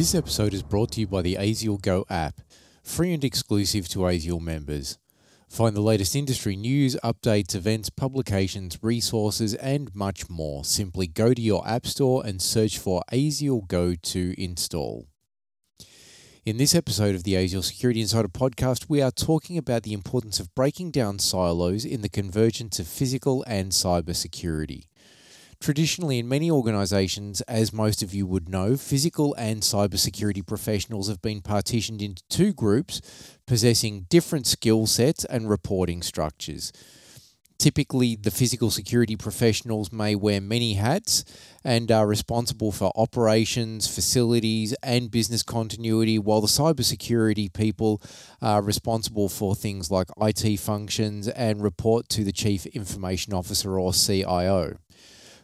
This episode is brought to you by the ASIAL Go app, free and exclusive to ASIAL members. Find the latest industry news, updates, events, publications, resources, and much more. Simply go to your App Store and search for ASIAL Go to install. In this episode of the ASIAL Security Insider podcast, we are talking about the importance of breaking down silos in the convergence of physical and cyber security. Traditionally, in many organizations, as most of you would know, physical and cybersecurity professionals have been partitioned into two groups possessing different skill sets and reporting structures. Typically, the physical security professionals may wear many hats and are responsible for operations, facilities, and business continuity, while the cybersecurity people are responsible for things like IT functions and report to the Chief Information Officer or CIO.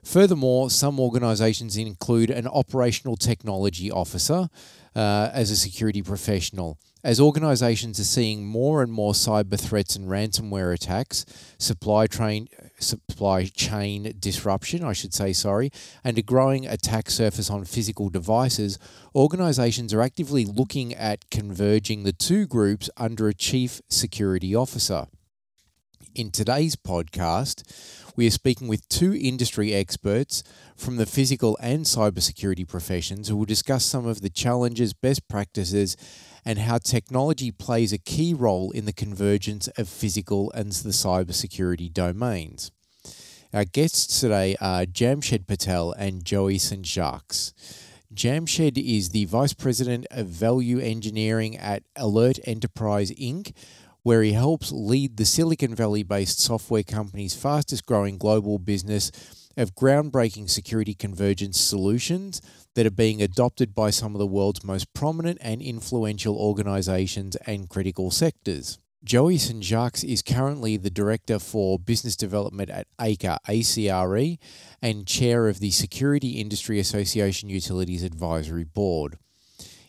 Furthermore, some organizations include an operational technology officer uh, as a security professional. As organizations are seeing more and more cyber threats and ransomware attacks, supply chain supply chain disruption, I should say, sorry, and a growing attack surface on physical devices, organizations are actively looking at converging the two groups under a chief security officer. In today's podcast, we are speaking with two industry experts from the physical and cybersecurity professions who will discuss some of the challenges, best practices, and how technology plays a key role in the convergence of physical and the cybersecurity domains. Our guests today are Jamshed Patel and Joey St. Jacques. Jamshed is the Vice President of Value Engineering at Alert Enterprise Inc., where he helps lead the Silicon Valley based software company's fastest growing global business of groundbreaking security convergence solutions that are being adopted by some of the world's most prominent and influential organizations and critical sectors. Joey St. Jacques is currently the Director for Business Development at ACRE, ACRE, and Chair of the Security Industry Association Utilities Advisory Board.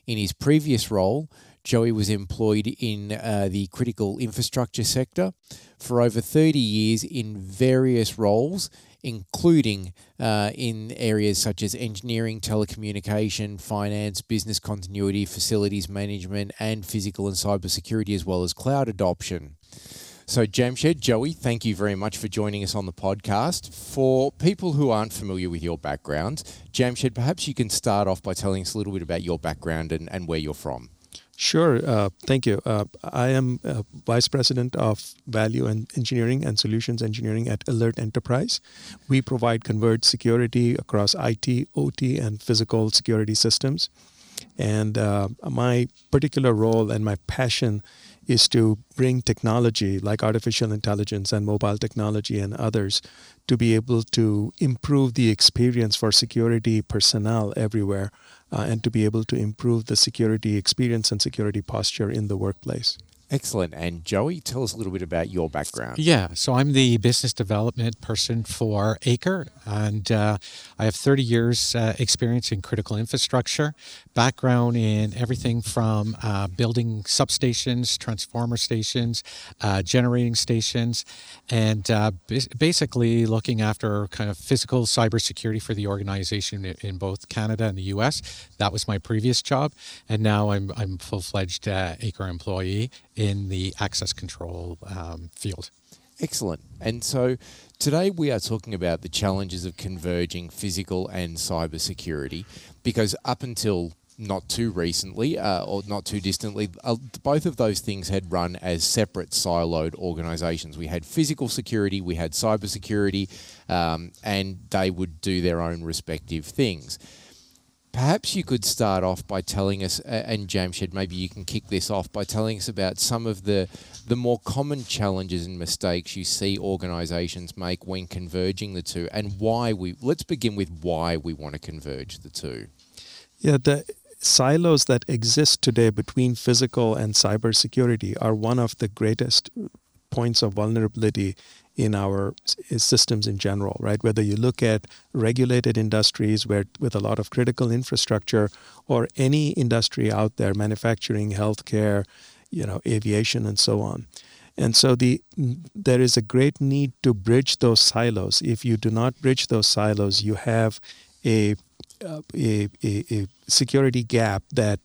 In his previous role, Joey was employed in uh, the critical infrastructure sector for over 30 years in various roles, including uh, in areas such as engineering, telecommunication, finance, business continuity, facilities management, and physical and cybersecurity, as well as cloud adoption. So, Jamshed, Joey, thank you very much for joining us on the podcast. For people who aren't familiar with your background, Jamshed, perhaps you can start off by telling us a little bit about your background and, and where you're from. Sure. Uh, thank you. Uh, I am uh, Vice President of Value and Engineering and Solutions Engineering at Alert Enterprise. We provide converged security across IT, OT, and physical security systems. And uh, my particular role and my passion is to bring technology like artificial intelligence and mobile technology and others to be able to improve the experience for security personnel everywhere uh, and to be able to improve the security experience and security posture in the workplace. Excellent. And Joey, tell us a little bit about your background. Yeah, so I'm the business development person for ACRE, and uh, I have 30 years uh, experience in critical infrastructure, background in everything from uh, building substations, transformer stations, uh, generating stations, and uh, basically looking after kind of physical cybersecurity for the organization in both Canada and the US. That was my previous job, and now I'm, I'm full-fledged uh, ACRE employee in the access control um, field. Excellent. And so today we are talking about the challenges of converging physical and cyber security because up until not too recently uh, or not too distantly, uh, both of those things had run as separate siloed organizations. We had physical security, we had cyber security, um, and they would do their own respective things. Perhaps you could start off by telling us, and Jamshed, maybe you can kick this off by telling us about some of the the more common challenges and mistakes you see organisations make when converging the two, and why we. Let's begin with why we want to converge the two. Yeah, the silos that exist today between physical and cybersecurity are one of the greatest points of vulnerability in our systems in general, right? Whether you look at regulated industries where with a lot of critical infrastructure or any industry out there, manufacturing, healthcare, you know, aviation and so on. And so the there is a great need to bridge those silos. If you do not bridge those silos, you have a uh, a, a, a, security gap that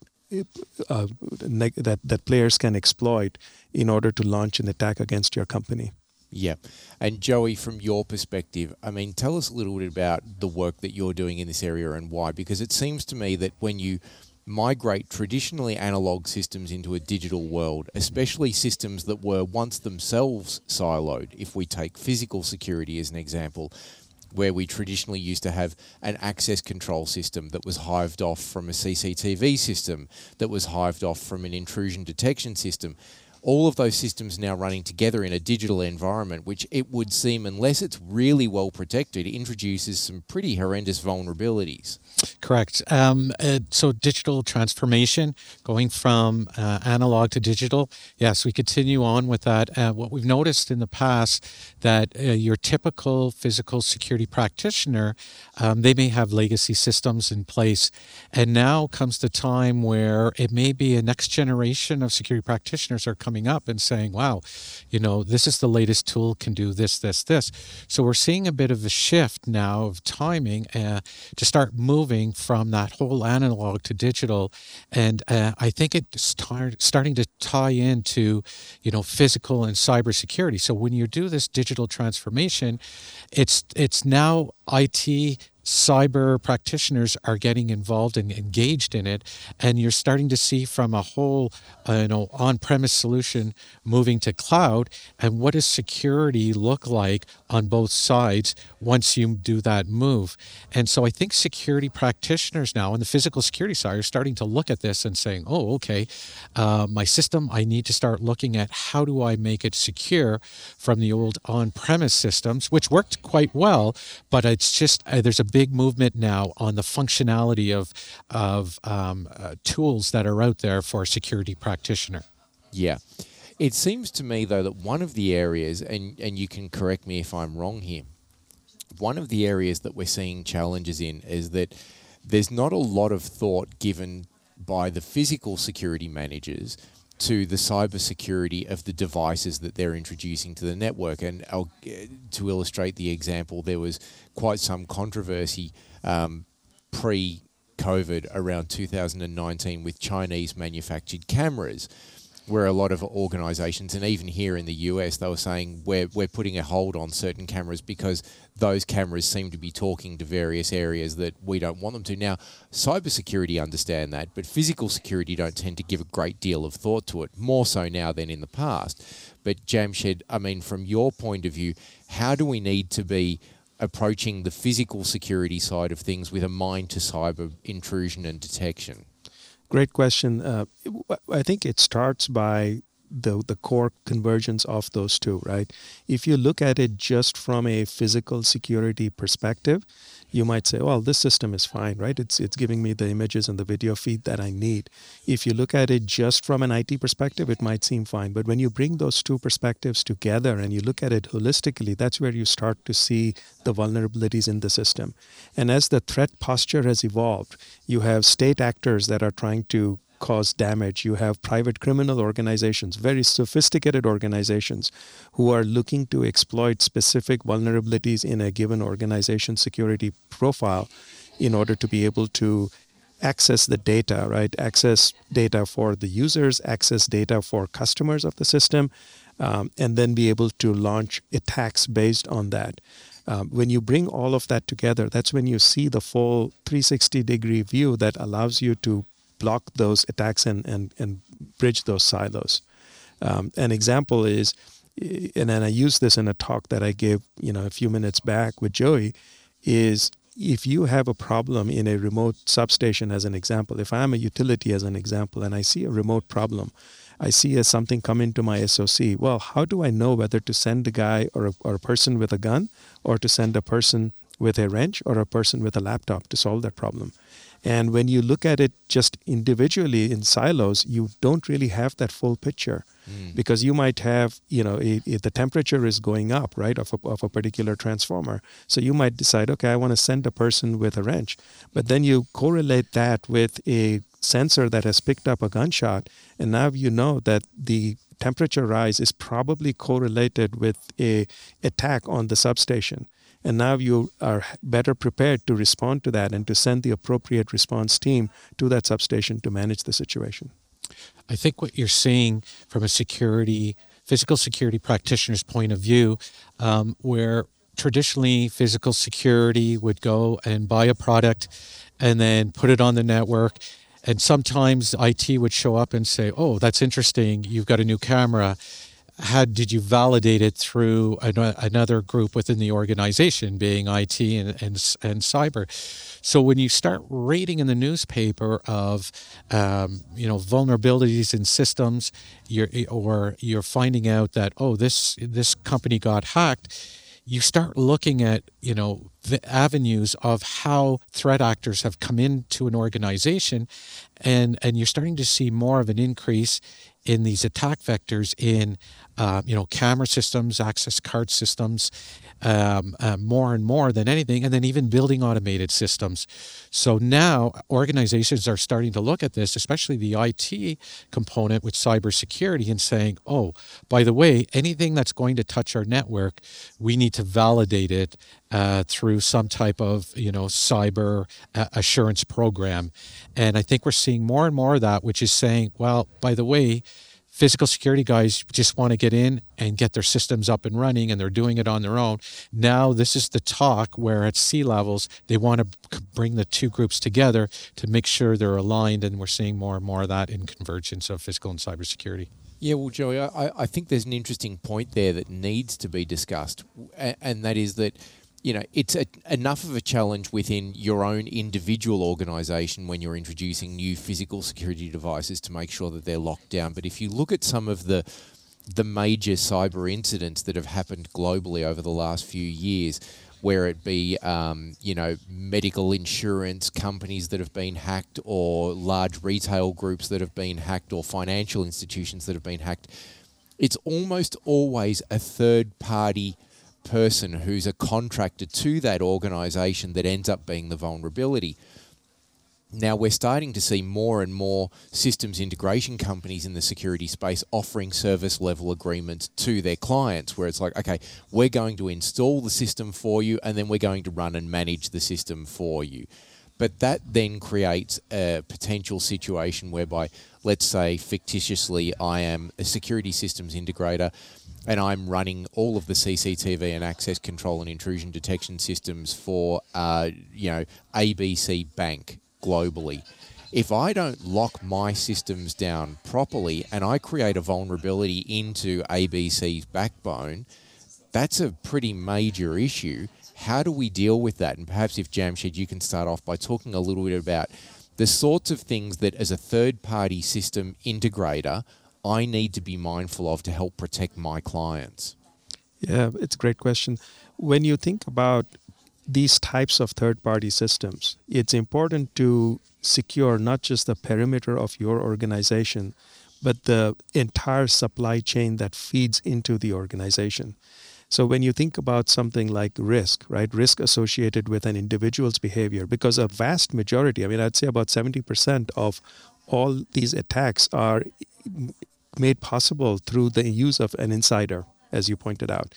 uh, that that players can exploit in order to launch an attack against your company. Yeah. And Joey, from your perspective, I mean, tell us a little bit about the work that you're doing in this area and why. Because it seems to me that when you migrate traditionally analog systems into a digital world, especially systems that were once themselves siloed, if we take physical security as an example, where we traditionally used to have an access control system that was hived off from a CCTV system, that was hived off from an intrusion detection system all of those systems now running together in a digital environment, which it would seem, unless it's really well protected, introduces some pretty horrendous vulnerabilities. Correct. Um, uh, so digital transformation, going from uh, analog to digital. Yes, we continue on with that. Uh, what we've noticed in the past that uh, your typical physical security practitioner, um, they may have legacy systems in place, and now comes the time where it may be a next generation of security practitioners are coming coming up and saying, wow, you know, this is the latest tool, can do this, this, this. So we're seeing a bit of a shift now of timing uh, to start moving from that whole analog to digital. And uh, I think it's start, starting to tie into, you know, physical and cybersecurity. So when you do this digital transformation, it's it's now IT cyber practitioners are getting involved and engaged in it and you're starting to see from a whole uh, you know on-premise solution moving to cloud and what does security look like on both sides once you do that move? And so i think security practitioners now on the physical security side are starting to look at this and saying oh okay uh, my system i need to start looking at how do i make it secure from the old on-premise systems which worked quite well but it's just uh, there's a big movement now on the functionality of of um, uh, tools that are out there for a security practitioner. Yeah. It seems to me though that one of the areas, and, and you can correct me if I'm wrong here, one of the areas that we're seeing challenges in is that there's not a lot of thought given by the physical security managers to the cybersecurity of the devices that they're introducing to the network. And I'll, to illustrate the example, there was quite some controversy um, pre COVID around 2019 with Chinese manufactured cameras where a lot of organizations and even here in the US they were saying we're we're putting a hold on certain cameras because those cameras seem to be talking to various areas that we don't want them to. Now, cybersecurity understand that, but physical security don't tend to give a great deal of thought to it, more so now than in the past. But Jamshed, I mean from your point of view, how do we need to be approaching the physical security side of things with a mind to cyber intrusion and detection? Great question. Uh, I think it starts by the the core convergence of those two, right? If you look at it just from a physical security perspective, you might say, well, this system is fine, right? It's it's giving me the images and the video feed that I need. If you look at it just from an IT perspective, it might seem fine. But when you bring those two perspectives together and you look at it holistically, that's where you start to see the vulnerabilities in the system. And as the threat posture has evolved, you have state actors that are trying to cause damage. You have private criminal organizations, very sophisticated organizations, who are looking to exploit specific vulnerabilities in a given organization security profile in order to be able to access the data, right? Access data for the users, access data for customers of the system, um, and then be able to launch attacks based on that. Um, when you bring all of that together, that's when you see the full 360 degree view that allows you to block those attacks and, and, and bridge those silos. Um, an example is, and then I used this in a talk that I gave, you know, a few minutes back with Joey, is if you have a problem in a remote substation, as an example, if I'm a utility as an example, and I see a remote problem, I see a, something come into my SOC. Well, how do I know whether to send a guy or a, or a person with a gun, or to send a person with a wrench, or a person with a laptop to solve that problem? And when you look at it just individually in silos, you don't really have that full picture mm. because you might have, you know, a, a, the temperature is going up, right, of a, of a particular transformer. So you might decide, okay, I want to send a person with a wrench. But then you correlate that with a sensor that has picked up a gunshot. And now you know that the temperature rise is probably correlated with a attack on the substation And now you are better prepared to respond to that and to send the appropriate response team to that substation to manage the situation. I think what you're seeing from a security, physical security practitioner's point of view, um, where traditionally physical security would go and buy a product and then put it on the network. And sometimes IT would show up and say, Oh, that's interesting. You've got a new camera had did you validate it through an, another group within the organization, being IT and, and, and cyber? So when you start reading in the newspaper of um, you know vulnerabilities in systems, you're, or you're finding out that oh this this company got hacked you start looking at you know the avenues of how threat actors have come into an organization and and you're starting to see more of an increase in these attack vectors in uh, you know camera systems access card systems um, uh, more and more than anything and then even building automated systems. So now organizations are starting to look at this especially the IT component with cybersecurity and saying oh by the way anything that's going to touch our network we need to validate it uh, through some type of you know cyber uh, assurance program. And i think we're seeing more and more of that which is saying well by the way physical security guys just want to get in and get their systems up and running and they're doing it on their own. Now this is the talk where at C-levels they want to bring the two groups together to make sure they're aligned and we're seeing more and more of that in convergence of physical and cybersecurity yeah, well, Joey, I, I think there's an interesting point there that needs to be discussed, and that is that you know, it's a, enough of a challenge within your own individual organization when you're introducing new physical security devices to make sure that they're locked down. But if you look at some of the the major cyber incidents that have happened globally over the last few years, where it be um, you know medical insurance companies that have been hacked, or large retail groups that have been hacked, or financial institutions that have been hacked, it's almost always a third party person who's a contractor to that organization that ends up being the vulnerability. Now we're starting to see more and more systems integration companies in the security space offering service level agreements to their clients where it's like, okay, we're going to install the system for you and then we're going to run and manage the system for you. But that then creates a potential situation whereby, let's say, fictitiously, I am a security systems integrator and I'm running all of the CCTV and access control and intrusion detection systems for, uh, you know, ABC Bank globally. If I don't lock my systems down properly and I create a vulnerability into ABC's backbone, that's a pretty major issue. How do we deal with that? And perhaps if Jamshed, you can start off by talking a little bit about the sorts of things that, as a third party system integrator, I need to be mindful of to help protect my clients? Yeah, it's a great question. When you think about these types of third party systems, it's important to secure not just the perimeter of your organization, but the entire supply chain that feeds into the organization. So when you think about something like risk, right, risk associated with an individual's behavior, because a vast majority, I mean, I'd say about 70% of all these attacks are made possible through the use of an insider, as you pointed out.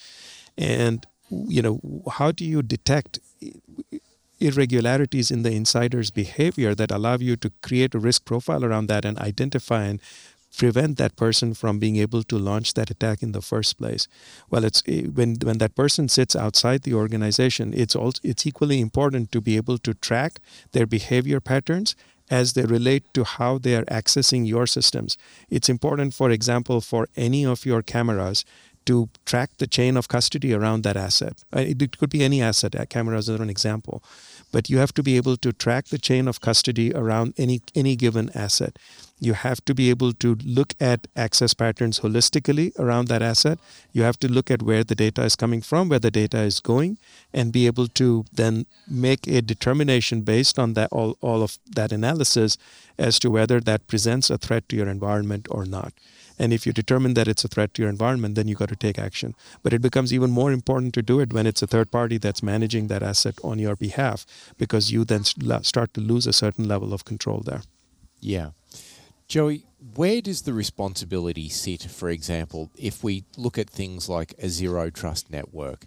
And you know, how do you detect irregularities in the insider's behavior that allow you to create a risk profile around that and identify and prevent that person from being able to launch that attack in the first place well it's eh, when when that person sits outside the organization it's also it's equally important to be able to track their behavior patterns as they relate to how they are accessing your systems. It's important, for example, for any of your cameras to track the chain of custody around that asset. It could be any asset, cameras are an example, but you have to be able to track the chain of custody around any any given asset. You have to be able to look at access patterns holistically around that asset. You have to look at where the data is coming from, where the data is going, and be able to then make a determination based on that all, all of that analysis as to whether that presents a threat to your environment or not. And if you determine that it's a threat to your environment, then you got to take action. But it becomes even more important to do it when it's a third party that's managing that asset on your behalf, because you then start to lose a certain level of control there. Yeah. Joey, where does the responsibility sit, for example, if we look at things like a zero trust network?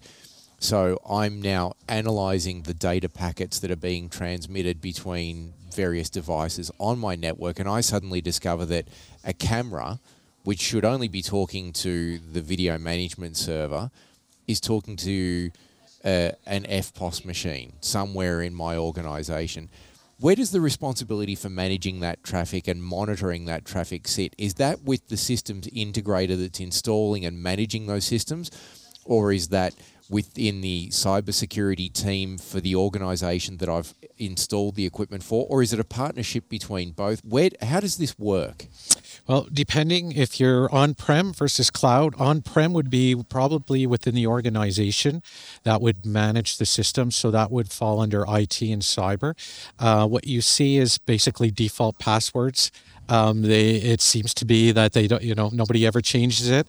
So I'm now analyzing the data packets that are being transmitted between various devices on my network, and I suddenly discover that a camera, which should only be talking to the video management server, is talking to uh, an EFTPOS machine somewhere in my organization. Where does the responsibility for managing that traffic and monitoring that traffic sit? Is that with the systems integrator that's installing and managing those systems? Or is that within the cybersecurity team for the organization that I've installed the equipment for? Or is it a partnership between both? Where, how does this work? Well, depending if you're on prem versus cloud, on prem would be probably within the organization that would manage the system. So that would fall under IT and cyber. Uh, what you see is basically default passwords. Um, they it seems to be that they don't you know nobody ever changes it,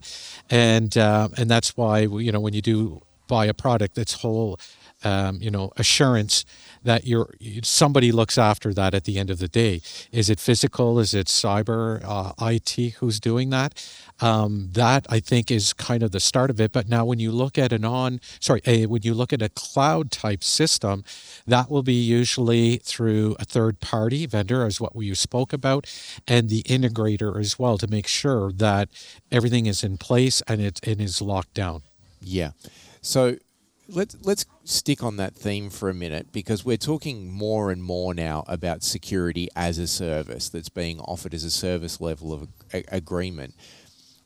and uh, and that's why you know when you do buy a product, that's whole um, you know assurance that you're somebody looks after that at the end of the day. Is it physical? Is it cyber uh, IT who's doing that? Um, that I think is kind of the start of it. But now, when you look at an on sorry, a, when you look at a cloud type system, that will be usually through a third party vendor, as what we spoke about, and the integrator as well to make sure that everything is in place and it, it is locked down. Yeah. So let's let's stick on that theme for a minute because we're talking more and more now about security as a service that's being offered as a service level of a, agreement.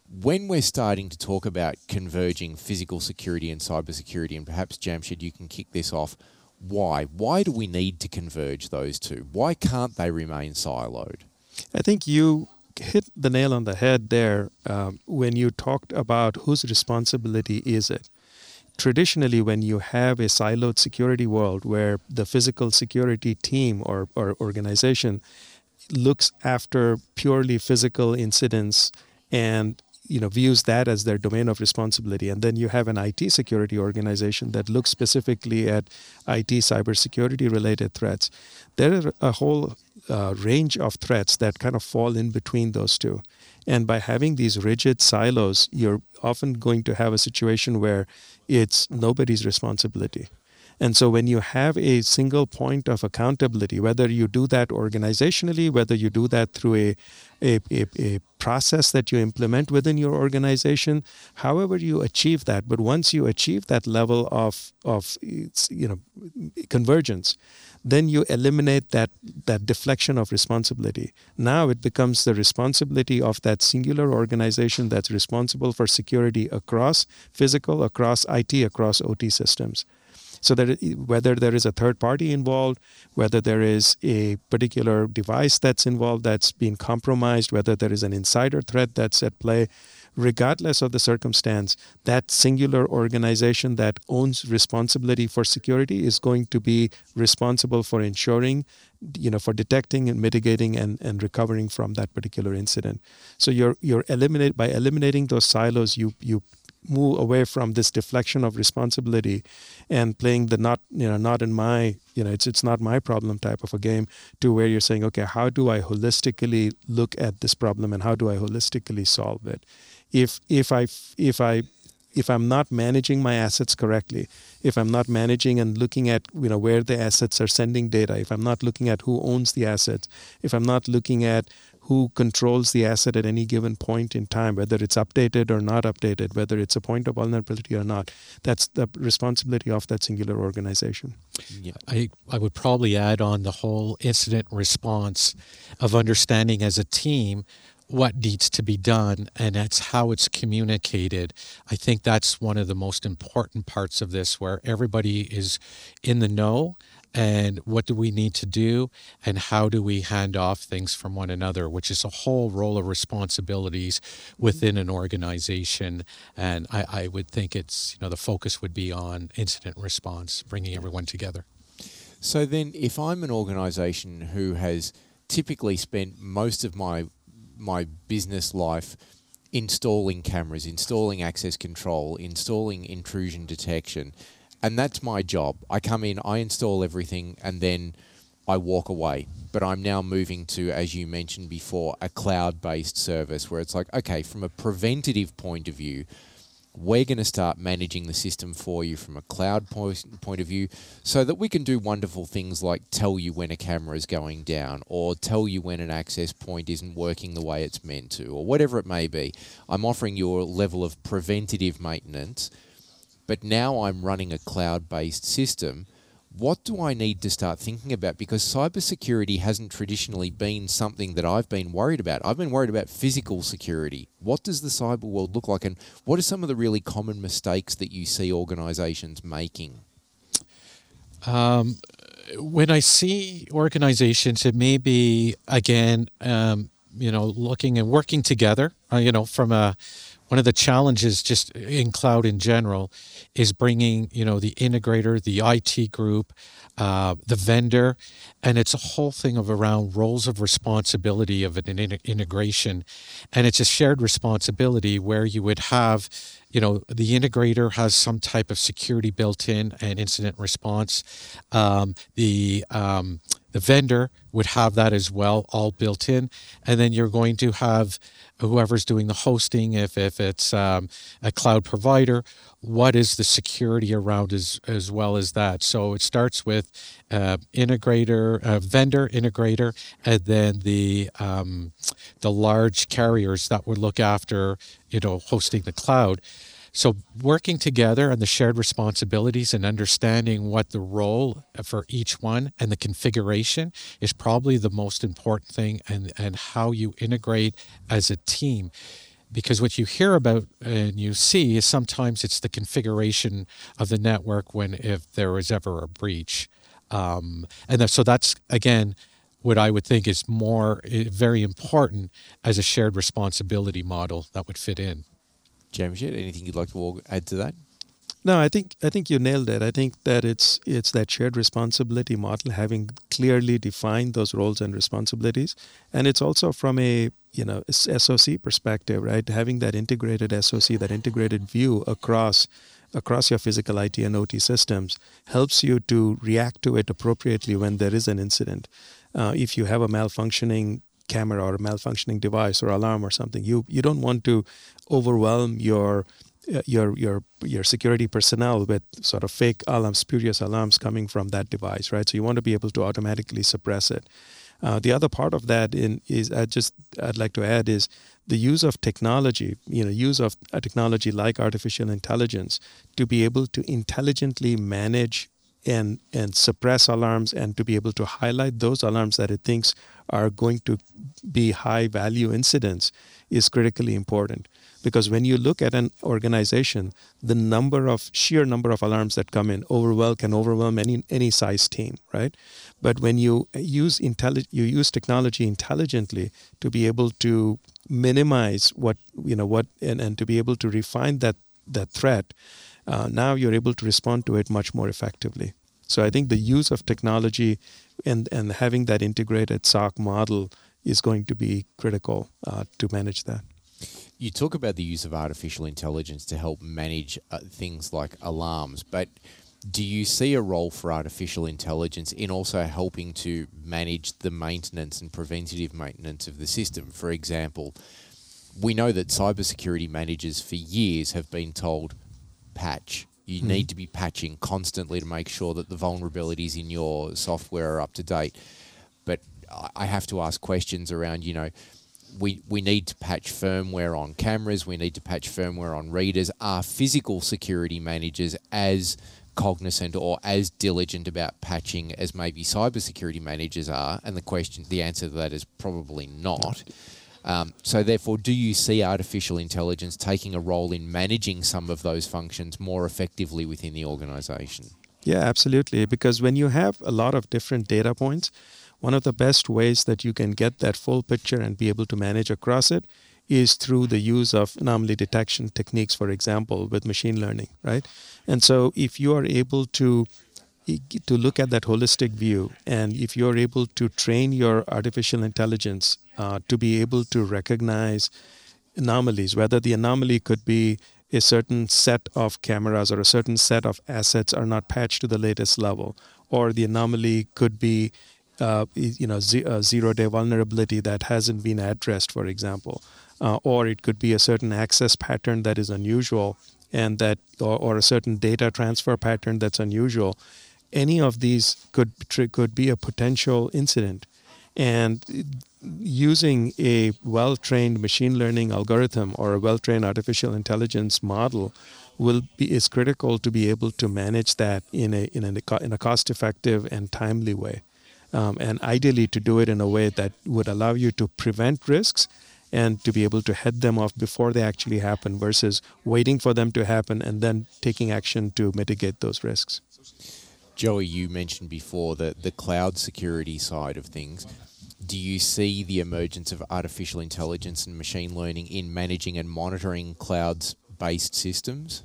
When we're starting to talk about converging physical security and cybersecurity, and perhaps Jamshed, you can kick this off. Why? Why do we need to converge those two? Why can't they remain siloed? I think you hit the nail on the head there um, when you talked about whose responsibility is it traditionally when you have a siloed security world where the physical security team or, or organization looks after purely physical incidents and you know views that as their domain of responsibility and then you have an IT security organization that looks specifically at IT cybersecurity related threats there are a whole uh, range of threats that kind of fall in between those two. And by having these rigid silos you're often going to have a situation where it's nobody's responsibility. And so when you have a single point of accountability, whether you do that organizationally, whether you do that through a, a, a, a, process that you implement within your organization, however you achieve that, but once you achieve that level of, of you know, convergence, then you eliminate that, that deflection of responsibility. Now it becomes the responsibility of that singular organization that's responsible for security across physical, across IT, across OT systems. So that whether there is a third party involved, whether there is a particular device that's involved that's being compromised, whether there is an insider threat that's at play, regardless of the circumstance, that singular organization that owns responsibility for security is going to be responsible for ensuring, you know, for detecting and mitigating and, and recovering from that particular incident. So you're you're eliminate by eliminating those silos, you you move away from this deflection of responsibility and playing the not you know not in my you know it's it's not my problem type of a game to where you're saying okay how do i holistically look at this problem and how do i holistically solve it if if I if I if I'm not managing my assets correctly, if I'm not managing and looking at you know where the assets are sending data, if I'm not looking at who owns the assets, if I'm not looking at who controls the asset at any given point in time, whether it's updated or not updated, whether it's a point of vulnerability or not, that's the responsibility of that singular organization. Yeah. I, I would probably add on the whole incident response of understanding as a team what needs to be done and that's how it's communicated. I think that's one of the most important parts of this where everybody is in the know and what do we need to do and how do we hand off things from one another which is a whole role of responsibilities mm-hmm. within an organization. And I, I would think it's you know the focus would be on incident response bringing everyone together. So then if i'm an organization who has typically spent most of my my business life installing cameras, installing access control, installing intrusion detection. And that's my job. I come in, I install everything, and then I walk away. But I'm now moving to, as you mentioned before, a cloud based service where it's like, okay, from a preventative point of view, we're going to start managing the system for you from a cloud point, point of view so that we can do wonderful things like tell you when a camera is going down or tell you when an access point isn't working the way it's meant to or whatever it may be. I'm offering you a level of preventative maintenance, but now I'm running a cloud based system what do I need to start thinking about? Because cybersecurity hasn't traditionally been something that I've been worried about. I've been worried about physical security. What does the cyber world look like, and what are some of the really common mistakes that you see organizations making? Um, when I see organizations, it may be again, um, you know, looking and working together. Uh, you know, from a one of the challenges just in cloud in general is bringing you know the integrator the it group uh, the vendor and it's a whole thing of around roles of responsibility of an in- integration. And it's a shared responsibility where you would have you know the integrator has some type of security built in and incident response um, the um, the vendor would have that as well, all built in. And then you're going to have whoever's doing the hosting, if, if it's um, a cloud provider, what is the security around as, as well as that? So it starts with uh, integrator, uh, vendor, integrator, and then the um, the large carriers that would look after you know hosting the cloud. So, working together and the shared responsibilities and understanding what the role for each one and the configuration is probably the most important thing, and, and how you integrate as a team. Because what you hear about and you see is sometimes it's the configuration of the network when if there is ever a breach. Um, and so that's, again, what I would think is more eh, very important as a shared responsibility model that would fit in. Yet anything you'd like to add to that? No, I think I think you nailed it. I think that it's it's that shared responsibility model, having clearly defined those roles and responsibilities, and it's also from a you know SOC perspective, right? Having that integrated SOC, that integrated view across across your physical IT and OT systems helps you to react to it appropriately when there is an incident. Uh, if you have a malfunctioning camera or a malfunctioning device or alarm or something. You you don't want to overwhelm your uh, your your your security personnel with sort of fake alarms, spurious alarms coming from that device, right? So you want to be able to automatically suppress it. Uh, the other part of that in, is I just I'd like to add is the use of technology, you know, use of a technology like artificial intelligence to be able to intelligently manage and and suppress alarms and to be able to highlight those alarms that it thinks are going to be high value incidents is critically important because when you look at an organization the number of sheer number of alarms that come in overwhelm can overwhelm any any size team right but when you use intelli- you use technology intelligently to be able to minimize what you know what and, and to be able to refine that that threat uh, now you're able to respond to it much more effectively. So I think the use of technology and, and having that integrated SOC model is going to be critical uh, to manage that. You talk about the use of artificial intelligence to help manage uh, things like alarms, but do you see a role for artificial intelligence in also helping to manage the maintenance and preventative maintenance of the system? For example, we know that cybersecurity managers for years have been told patch. You mm. need to be patching constantly to make sure that the vulnerabilities in your software are up to date. But I have to ask questions around, you know, we, we need to patch firmware on cameras, we need to patch firmware on readers. Are physical security managers as cognizant or as diligent about patching as maybe cybersecurity managers are? And the question, the answer to that is probably not. Um, so, therefore, do you see artificial intelligence taking a role in managing some of those functions more effectively within the organization? Yeah, absolutely. Because when you have a lot of different data points, one of the best ways that you can get that full picture and be able to manage across it is through the use of anomaly detection techniques, for example, with machine learning, right? And so, if you are able to to look at that holistic view, and if you're able to train your artificial intelligence uh, to be able to recognize anomalies, whether the anomaly could be a certain set of cameras or a certain set of assets are not patched to the latest level, or the anomaly could be uh, you know a zero day vulnerability that hasn't been addressed, for example, uh, or it could be a certain access pattern that is unusual and that or, or a certain data transfer pattern that's unusual, any of these could could be a potential incident. And using a well-trained machine learning algorithm or a well-trained artificial intelligence model will be is critical to be able to manage that in a in a in a cost-effective and timely way, um, and ideally to do it in a way that would allow you to prevent risks and to be able to head them off before they actually happen versus waiting for them to happen and then taking action to mitigate those risks. Joey, you mentioned before that the cloud security side of things. Do you see the emergence of artificial intelligence and machine learning in managing and monitoring clouds based systems?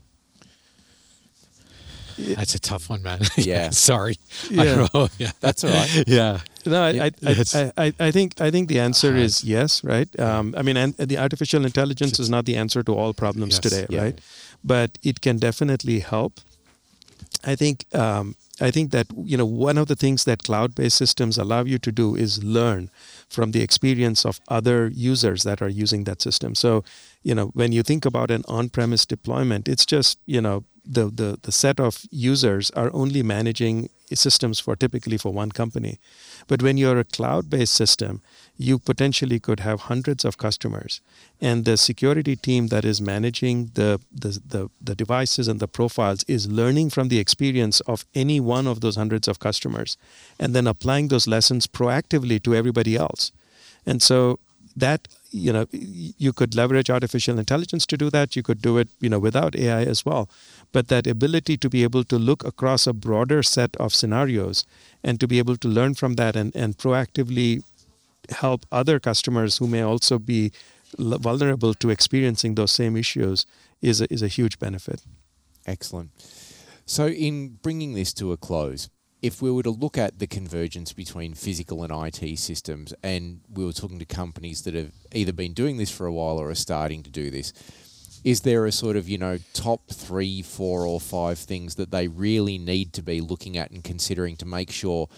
That's a tough one, man. Yeah. Sorry. Yeah. yeah. That's all right. Yeah. No, I, I, I, I, I, think I think the answer is yes, right? Um, I mean, and the artificial intelligence is not the answer to all problems Yes. today, Yeah. right? But it can definitely help. I think um, I think that you know one of the things that cloud-based systems allow you to do is learn from the experience of other users that are using that system. So, you know, when you think about an on-premise deployment, it's just you know the the the set of users are only managing systems for typically for one company. But when you're a cloud-based system, you potentially could have hundreds of customers, and the security team that is managing the the the, the devices and the profiles is learning from the experience of any one of those hundreds of customers, and then applying those lessons proactively to everybody else. And so that you know you could leverage artificial intelligence to do that. You could do it you know without AI as well. But that ability to be able to look across a broader set of scenarios and to be able to learn from that and, and proactively help other customers who may also be vulnerable to experiencing those same issues is a, is a huge benefit. Excellent. So, in bringing this to a close, if we were to look at the convergence between physical and IT systems, and we were talking to companies that have either been doing this for a while or are starting to do this, is there a sort of, you know, top three, four, or five things that they really need to be looking at and considering to make sure,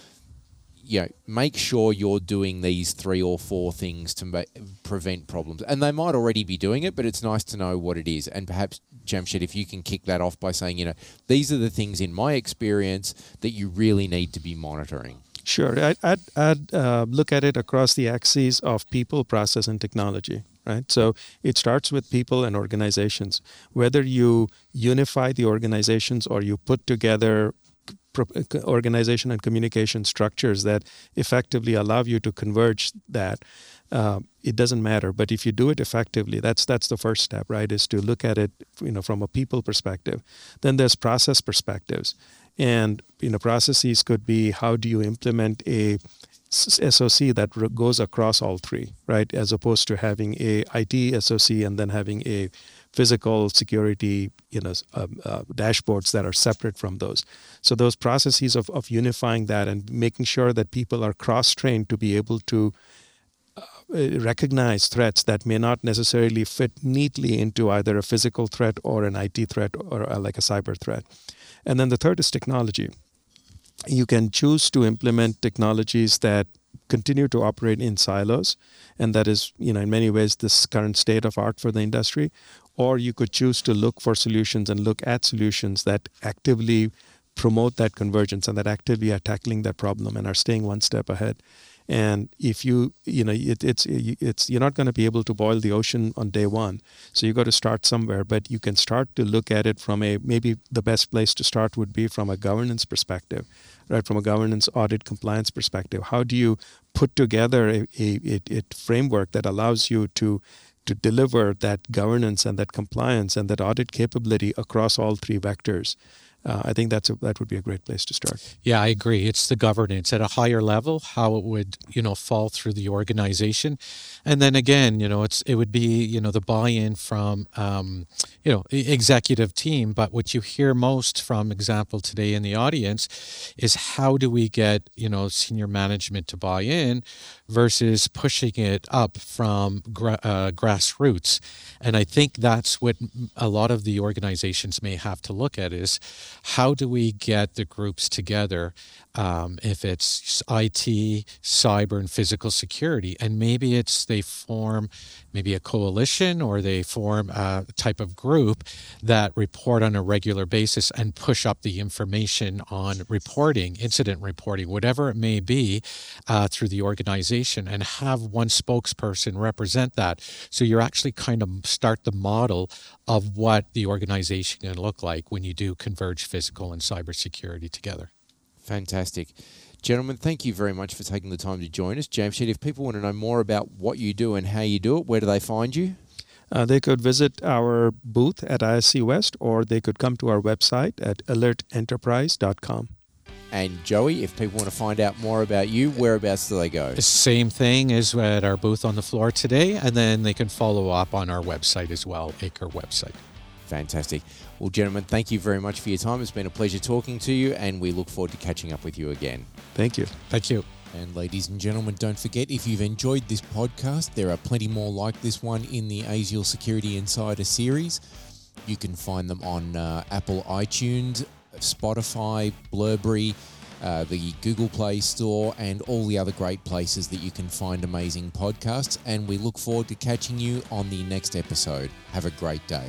you know, make sure you're doing these three or four things to ma- prevent problems? And they might already be doing it, but it's nice to know what it is. And perhaps, Jamshed, if you can kick that off by saying, you know, these are the things in my experience that you really need to be monitoring. Sure. I'd, I'd, I'd uh, look at it across the axes of people, process, and technology, right? So it starts with people and organizations. Whether you unify the organizations or you put together organization and communication structures that effectively allow you to converge that, uh, it doesn't matter. But if you do it effectively, that's that's the first step, right? Is to look at it, you know, from a people perspective. Then there's process perspectives, and you know, processes could be how do you implement a SOC that goes across all three, right? As opposed to having a IT SOC and then having a physical security, you know, um, uh, dashboards that are separate from those. So those processes of, of unifying that and making sure that people are cross-trained to be able to uh, recognize threats that may not necessarily fit neatly into either a physical threat or an IT threat or uh, like a cyber threat. And then the third is technology. You can choose to implement technologies that continue to operate in silos, and that is, you know, in many ways this current state of art for the industry. Or you could choose to look for solutions and look at solutions that actively promote that convergence and that actively are tackling that problem and are staying one step ahead. And if you, you know, it, it's it's you're not going to be able to boil the ocean on day one. So you've got to start somewhere. But you can start to look at it from a maybe the best place to start would be from a governance perspective, right? From a governance audit compliance perspective. How do you put together a, a, a, a framework that allows you to to deliver that governance and that compliance and that audit capability across all three vectors? Uh, I think that's a, that would be a great place to start. Yeah, I agree. It's the governance at a higher level, how it would, you know, fall through the organization, and then again, you know, it's it would be, you know, the buy-in from, um, you know, executive team. But what you hear most from example today in the audience is how do we get, you know, senior management to buy in, versus pushing it up from gra- uh, grassroots, and I think that's what a lot of the organizations may have to look at is how do we get the groups together um, if it's IT, cyber, and physical security. And maybe it's they form maybe a coalition or they form a type of group that report on a regular basis and push up the information on reporting, incident reporting, whatever it may be, uh, through the organization and have one spokesperson represent that. So you're actually kind of start the model of what the organization can look like when you do converge physical and cybersecurity together. Fantastic. Gentlemen, thank you very much for taking the time to join us. Jamshed, if people want to know more about what you do and how you do it, where do they find you? Uh, they could visit our booth at ISC West or they could come to our website at alertenterprise.com. And Joey, if people want to find out more about you, whereabouts do they go? The same thing as at our booth on the floor today, and then they can follow up on our website as well, ACRE website. Fantastic. Well, gentlemen, thank you very much for your time. It's been a pleasure talking to you, and we look forward to catching up with you again. Thank you. Thank you. And ladies and gentlemen, don't forget if you've enjoyed this podcast, there are plenty more like this one in the ASIAL Security Insider series. You can find them on uh, Apple iTunes, Spotify, Blubrry, uh, the Google Play Store, and all the other great places that you can find amazing podcasts. And we look forward to catching you on the next episode. Have a great day.